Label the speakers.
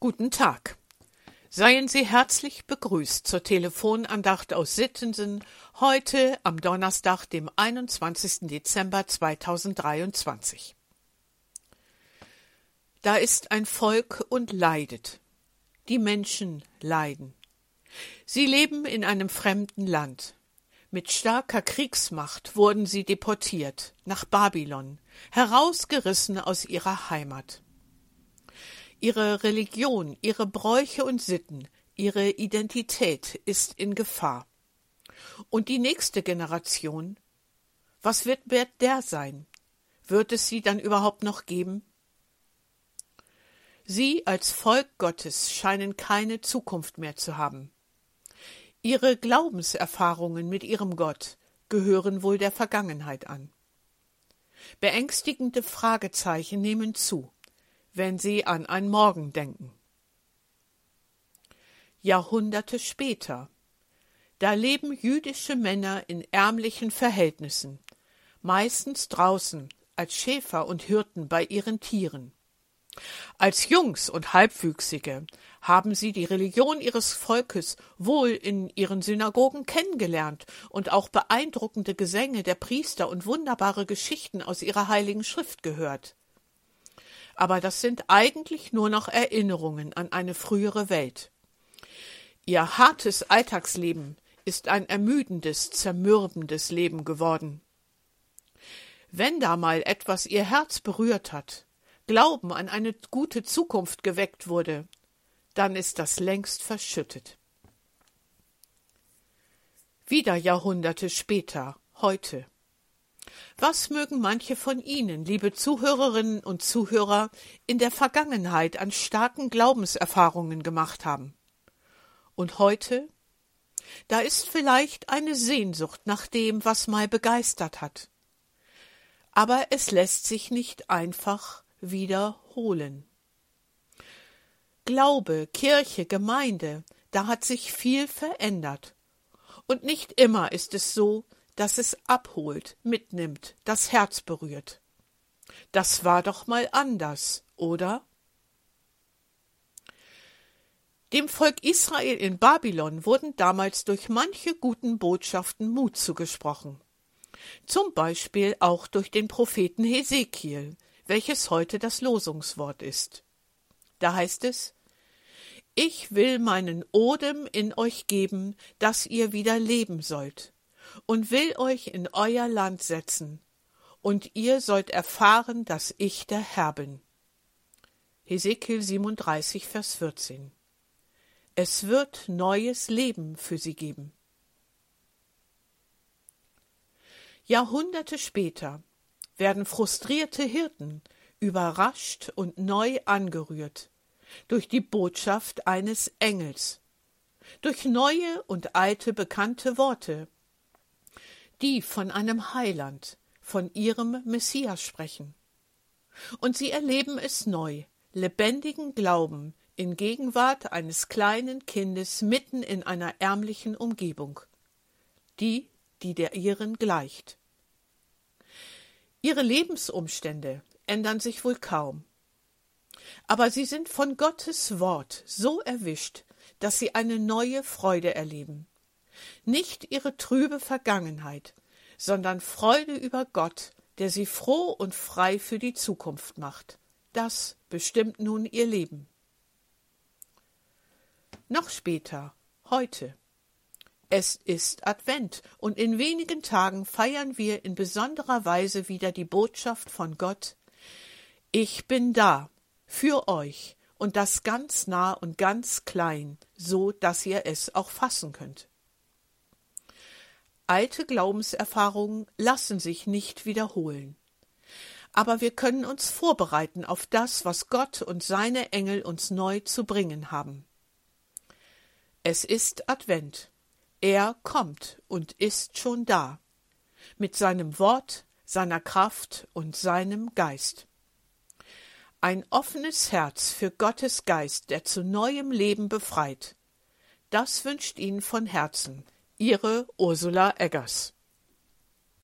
Speaker 1: Guten Tag. Seien Sie herzlich begrüßt zur Telefonandacht aus Sittensen heute am Donnerstag, dem 21. Dezember 2023. Da ist ein Volk und leidet. Die Menschen leiden. Sie leben in einem fremden Land. Mit starker Kriegsmacht wurden sie deportiert nach Babylon, herausgerissen aus ihrer Heimat. Ihre Religion, ihre Bräuche und Sitten, ihre Identität ist in Gefahr. Und die nächste Generation, was wird, der sein? Wird es sie dann überhaupt noch geben? Sie als Volk Gottes scheinen keine Zukunft mehr zu haben. Ihre Glaubenserfahrungen mit ihrem Gott gehören wohl der Vergangenheit an. Beängstigende Fragezeichen nehmen zu wenn Sie an ein Morgen denken. Jahrhunderte später. Da leben jüdische Männer in ärmlichen Verhältnissen, meistens draußen als Schäfer und Hirten bei ihren Tieren. Als Jungs und Halbwüchsige haben sie die Religion ihres Volkes wohl in ihren Synagogen kennengelernt und auch beeindruckende Gesänge der Priester und wunderbare Geschichten aus ihrer heiligen Schrift gehört aber das sind eigentlich nur noch Erinnerungen an eine frühere Welt. Ihr hartes Alltagsleben ist ein ermüdendes, zermürbendes Leben geworden. Wenn da mal etwas ihr Herz berührt hat, Glauben an eine gute Zukunft geweckt wurde, dann ist das längst verschüttet. Wieder Jahrhunderte später, heute. Was mögen manche von Ihnen, liebe Zuhörerinnen und Zuhörer, in der Vergangenheit an starken Glaubenserfahrungen gemacht haben? Und heute? Da ist vielleicht eine Sehnsucht nach dem, was mal begeistert hat. Aber es lässt sich nicht einfach wiederholen. Glaube, Kirche, Gemeinde, da hat sich viel verändert. Und nicht immer ist es so, dass es abholt, mitnimmt, das Herz berührt. Das war doch mal anders, oder? Dem Volk Israel in Babylon wurden damals durch manche guten Botschaften Mut zugesprochen. Zum Beispiel auch durch den Propheten Hesekiel, welches heute das Losungswort ist. Da heißt es, ich will meinen Odem in euch geben, dass ihr wieder leben sollt und will euch in euer Land setzen, und ihr sollt erfahren, dass ich der Herr bin. Hesekiel 37, Vers 14. Es wird neues Leben für sie geben. Jahrhunderte später werden frustrierte Hirten überrascht und neu angerührt durch die Botschaft eines Engels, durch neue und alte bekannte Worte, die von einem Heiland, von ihrem Messias sprechen. Und sie erleben es neu, lebendigen Glauben in Gegenwart eines kleinen Kindes mitten in einer ärmlichen Umgebung, die, die der ihren gleicht. Ihre Lebensumstände ändern sich wohl kaum, aber sie sind von Gottes Wort so erwischt, dass sie eine neue Freude erleben, nicht ihre trübe Vergangenheit, sondern Freude über Gott, der sie froh und frei für die Zukunft macht. Das bestimmt nun ihr Leben. Noch später, heute. Es ist Advent, und in wenigen Tagen feiern wir in besonderer Weise wieder die Botschaft von Gott Ich bin da für euch, und das ganz nah und ganz klein, so dass ihr es auch fassen könnt. Alte Glaubenserfahrungen lassen sich nicht wiederholen. Aber wir können uns vorbereiten auf das, was Gott und seine Engel uns neu zu bringen haben. Es ist Advent. Er kommt und ist schon da. Mit seinem Wort, seiner Kraft und seinem Geist. Ein offenes Herz für Gottes Geist, der zu neuem Leben befreit. Das wünscht Ihnen von Herzen Ihre Ursula Eggers